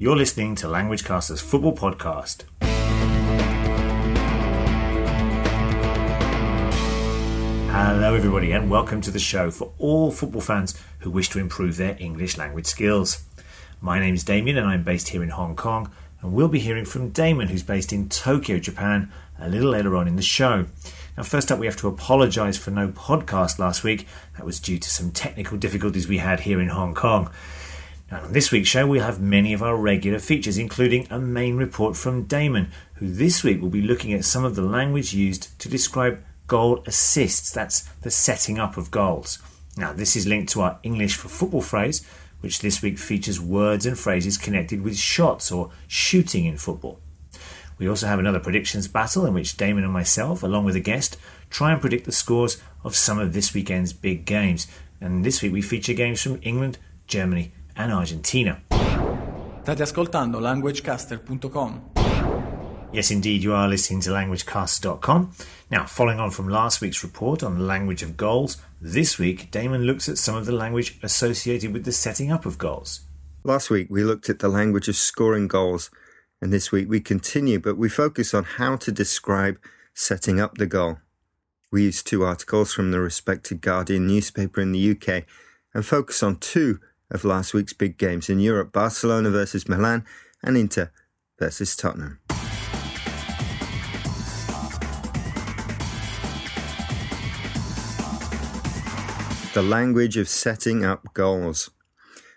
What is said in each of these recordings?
You're listening to Languagecaster's football podcast. Hello, everybody, and welcome to the show for all football fans who wish to improve their English language skills. My name is Damien, and I'm based here in Hong Kong, and we'll be hearing from Damon, who's based in Tokyo, Japan, a little later on in the show. Now, first up, we have to apologise for no podcast last week. That was due to some technical difficulties we had here in Hong Kong. Now, on this week's show, we'll have many of our regular features, including a main report from Damon, who this week will be looking at some of the language used to describe goal assists. That's the setting up of goals. Now, this is linked to our English for football phrase, which this week features words and phrases connected with shots or shooting in football. We also have another predictions battle in which Damon and myself, along with a guest, try and predict the scores of some of this weekend's big games. And this week we feature games from England, Germany, and Argentina. State ascoltando languagecaster.com. Yes, indeed, you are listening to languagecaster.com. Now, following on from last week's report on the language of goals, this week Damon looks at some of the language associated with the setting up of goals. Last week we looked at the language of scoring goals, and this week we continue, but we focus on how to describe setting up the goal. We use two articles from the respected Guardian newspaper in the UK and focus on two of last week's big games in Europe Barcelona versus Milan and Inter versus Tottenham. The language of setting up goals.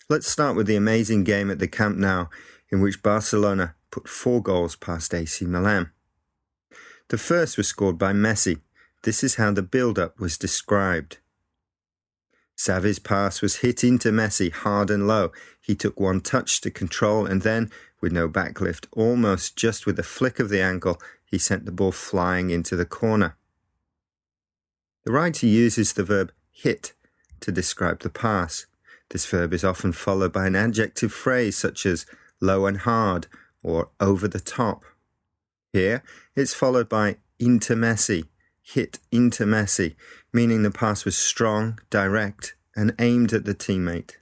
Let's start with the amazing game at the Camp Nou, in which Barcelona put four goals past AC Milan. The first was scored by Messi. This is how the build up was described. Xavi's pass was hit into Messi hard and low. He took one touch to control and then, with no backlift, almost just with a flick of the ankle, he sent the ball flying into the corner. The writer uses the verb hit to describe the pass. This verb is often followed by an adjective phrase such as low and hard or over the top. Here, it's followed by into Messi, hit into Messi, meaning the pass was strong, direct, and aimed at the teammate.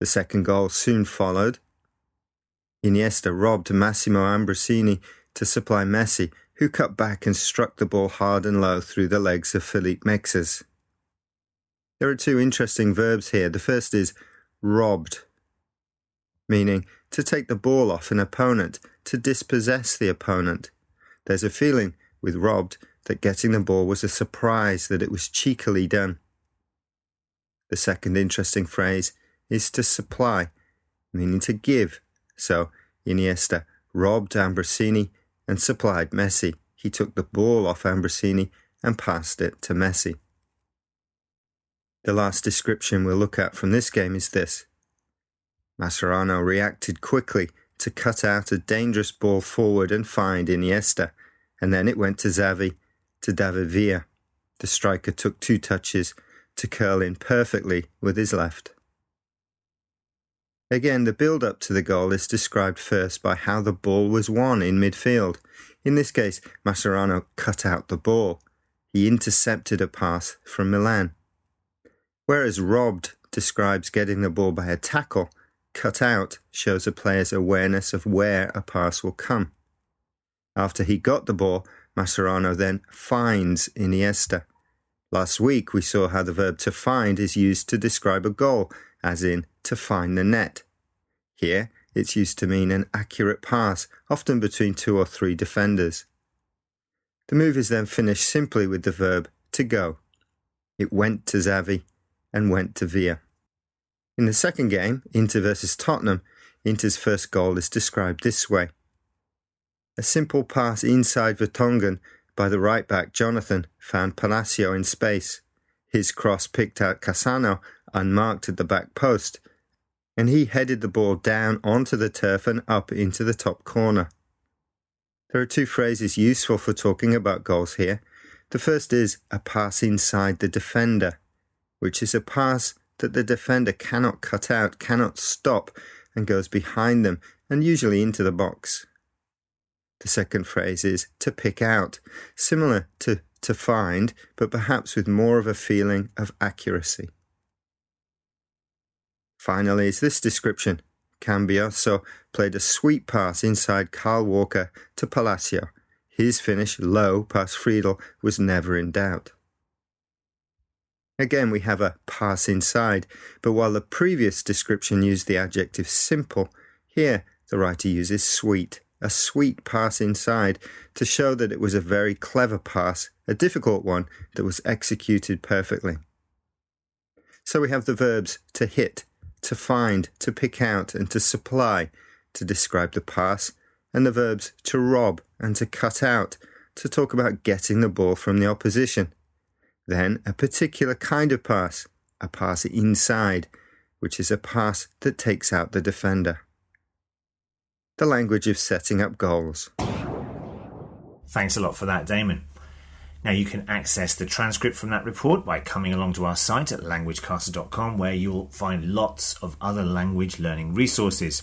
The second goal soon followed. Iniesta robbed Massimo Ambrosini to supply Messi, who cut back and struck the ball hard and low through the legs of Philippe Mexes. There are two interesting verbs here. The first is robbed, meaning to take the ball off an opponent, to dispossess the opponent. There's a feeling with robbed that getting the ball was a surprise, that it was cheekily done. The second interesting phrase is to supply, meaning to give. So Iniesta robbed Ambrosini and supplied Messi. He took the ball off Ambrosini and passed it to Messi. The last description we'll look at from this game is this. Mascherano reacted quickly to cut out a dangerous ball forward and find Iniesta, and then it went to Xavi, to David Villa. The striker took two touches to curl in perfectly with his left. Again, the build up to the goal is described first by how the ball was won in midfield. In this case, Mascherano cut out the ball. He intercepted a pass from Milan. Whereas robbed describes getting the ball by a tackle, cut out shows a player's awareness of where a pass will come. After he got the ball, Mascherano then finds Iniesta. Last week we saw how the verb to find is used to describe a goal, as in to find the net. Here it's used to mean an accurate pass, often between two or three defenders. The move is then finished simply with the verb to go. It went to Xavi and went to Villa. In the second game, Inter versus Tottenham, Inter's first goal is described this way. A simple pass inside Vertonghen by the right back Jonathan found Palacio in space. His cross picked out Cassano unmarked at the back post, and he headed the ball down onto the turf and up into the top corner. There are two phrases useful for talking about goals here. The first is a pass inside the defender which is a pass that the defender cannot cut out, cannot stop, and goes behind them and usually into the box. The second phrase is to pick out, similar to to find, but perhaps with more of a feeling of accuracy. Finally, is this description Cambiasso played a sweet pass inside Kyle Walker to Palacio. His finish, low past Friedel, was never in doubt. Again, we have a pass inside, but while the previous description used the adjective simple, here the writer uses sweet, a sweet pass inside, to show that it was a very clever pass, a difficult one that was executed perfectly. So we have the verbs to hit, to find, to pick out, and to supply to describe the pass, and the verbs to rob and to cut out to talk about getting the ball from the opposition. Then a particular kind of pass, a pass inside, which is a pass that takes out the defender. The language of setting up goals. Thanks a lot for that, Damon. Now, you can access the transcript from that report by coming along to our site at languagecaster.com, where you'll find lots of other language learning resources.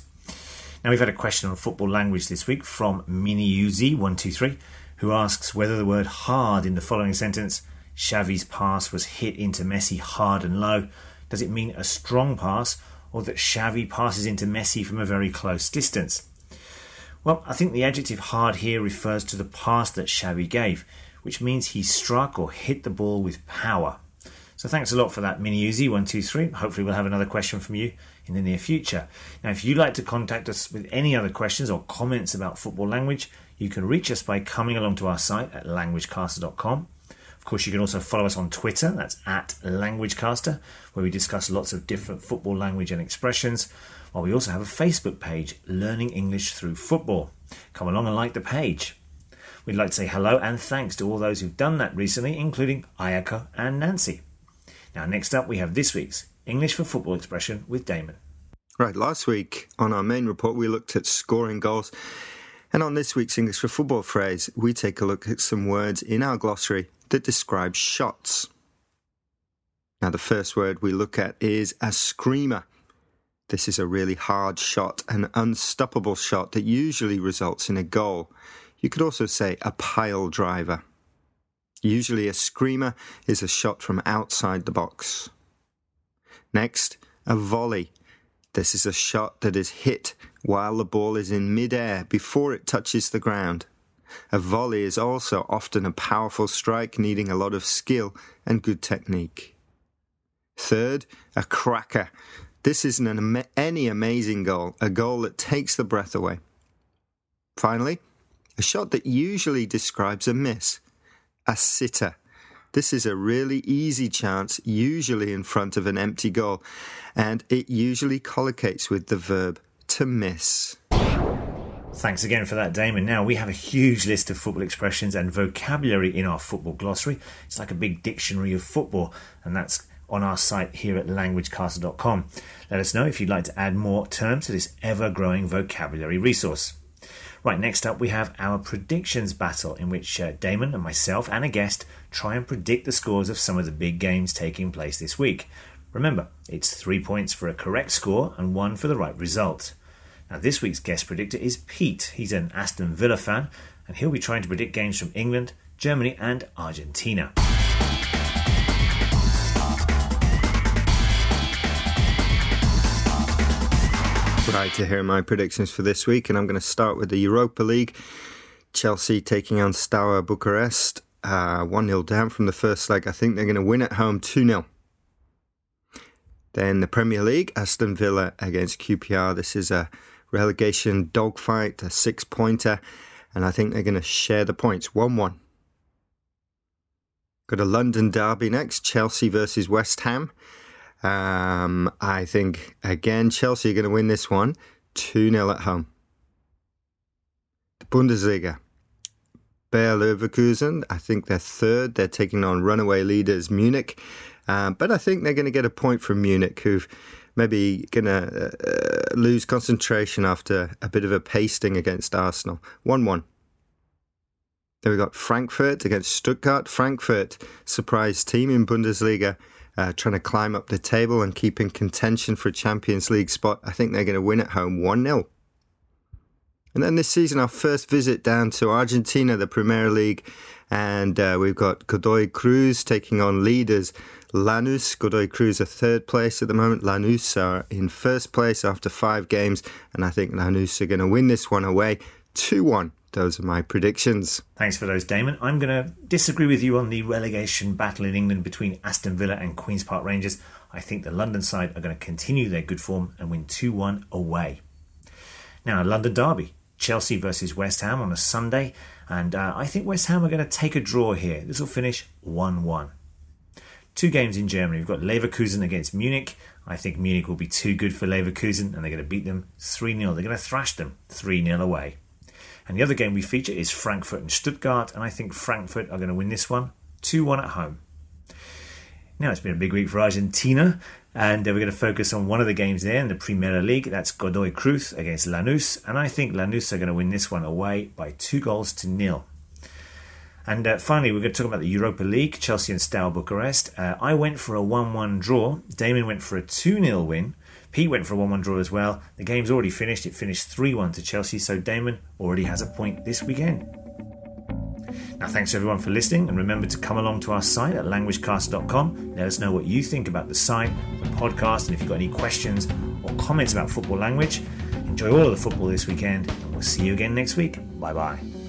Now, we've had a question on football language this week from MiniUZ123, who asks whether the word hard in the following sentence, Xavi's pass was hit into Messi hard and low, does it mean a strong pass or that Xavi passes into Messi from a very close distance? Well, I think the adjective hard here refers to the pass that Xavi gave which means he struck or hit the ball with power. So thanks a lot for that, Mini Uzi123. Hopefully, we'll have another question from you in the near future. Now, if you'd like to contact us with any other questions or comments about football language, you can reach us by coming along to our site at languagecaster.com. Of course, you can also follow us on Twitter, that's at languagecaster, where we discuss lots of different football language and expressions. We also have a Facebook page, Learning English Through Football. Come along and like the page. We'd like to say hello and thanks to all those who've done that recently, including Ayaka and Nancy. Now, next up, we have this week's English for Football expression with Damon. Right, last week on our main report, we looked at scoring goals. And on this week's English for Football phrase, we take a look at some words in our glossary that describe shots. Now, the first word we look at is a screamer. This is a really hard shot, an unstoppable shot that usually results in a goal. You could also say a pile driver. Usually, a screamer is a shot from outside the box. Next, a volley. This is a shot that is hit while the ball is in midair before it touches the ground. A volley is also often a powerful strike needing a lot of skill and good technique. Third, a cracker. This isn't an, any amazing goal, a goal that takes the breath away. Finally, a shot that usually describes a miss, a sitter. This is a really easy chance, usually in front of an empty goal, and it usually collocates with the verb to miss. Thanks again for that, Damon. Now, we have a huge list of football expressions and vocabulary in our football glossary. It's like a big dictionary of football, and that's on our site here at languagecaster.com. Let us know if you'd like to add more terms to this ever growing vocabulary resource. Right, next up we have our predictions battle, in which uh, Damon and myself and a guest try and predict the scores of some of the big games taking place this week. Remember, it's three points for a correct score and one for the right result. Now, this week's guest predictor is Pete. He's an Aston Villa fan, and he'll be trying to predict games from England, Germany, and Argentina. Right, to hear my predictions for this week, and I'm going to start with the Europa League. Chelsea taking on Steaua Bucharest, uh, 1 0 down from the first leg. I think they're going to win at home 2 0. Then the Premier League, Aston Villa against QPR. This is a relegation dogfight, a six pointer, and I think they're going to share the points 1 1. Got a London derby next Chelsea versus West Ham. Um, I think, again, Chelsea are going to win this one 2 0 at home. The Bundesliga. Bayer Leverkusen, I think they're third. They're taking on runaway leaders Munich. Um, but I think they're going to get a point from Munich, who've maybe going to uh, lose concentration after a bit of a pasting against Arsenal. 1 1. Then we got Frankfurt against Stuttgart. Frankfurt, surprise team in Bundesliga uh, trying to climb up the table and keep in contention for a Champions League spot. I think they're going to win at home 1 0. And then this season, our first visit down to Argentina, the Premier League, and uh, we've got Godoy Cruz taking on leaders Lanús. Godoy Cruz are third place at the moment. Lanús are in first place after five games, and I think Lanús are going to win this one away 2 1. Those are my predictions. Thanks for those, Damon. I'm going to disagree with you on the relegation battle in England between Aston Villa and Queen's Park Rangers. I think the London side are going to continue their good form and win 2 1 away. Now, London Derby. Chelsea versus West Ham on a Sunday, and uh, I think West Ham are going to take a draw here. This will finish 1 1. Two games in Germany. We've got Leverkusen against Munich. I think Munich will be too good for Leverkusen and they're going to beat them 3 0. They're going to thrash them 3 0 away. And the other game we feature is Frankfurt and Stuttgart, and I think Frankfurt are going to win this one 2 1 at home. Now, it's been a big week for Argentina, and uh, we're going to focus on one of the games there in the Primera League. That's Godoy Cruz against Lanús, and I think Lanús are going to win this one away by two goals to nil. And uh, finally, we're going to talk about the Europa League, Chelsea and Steaua Bucharest. Uh, I went for a 1 1 draw. Damon went for a 2 0 win. Pete went for a 1 1 draw as well. The game's already finished. It finished 3 1 to Chelsea, so Damon already has a point this weekend. Now, thanks everyone for listening, and remember to come along to our site at languagecast.com. Let us know what you think about the site, the podcast, and if you've got any questions or comments about football language. Enjoy all of the football this weekend, and we'll see you again next week. Bye bye.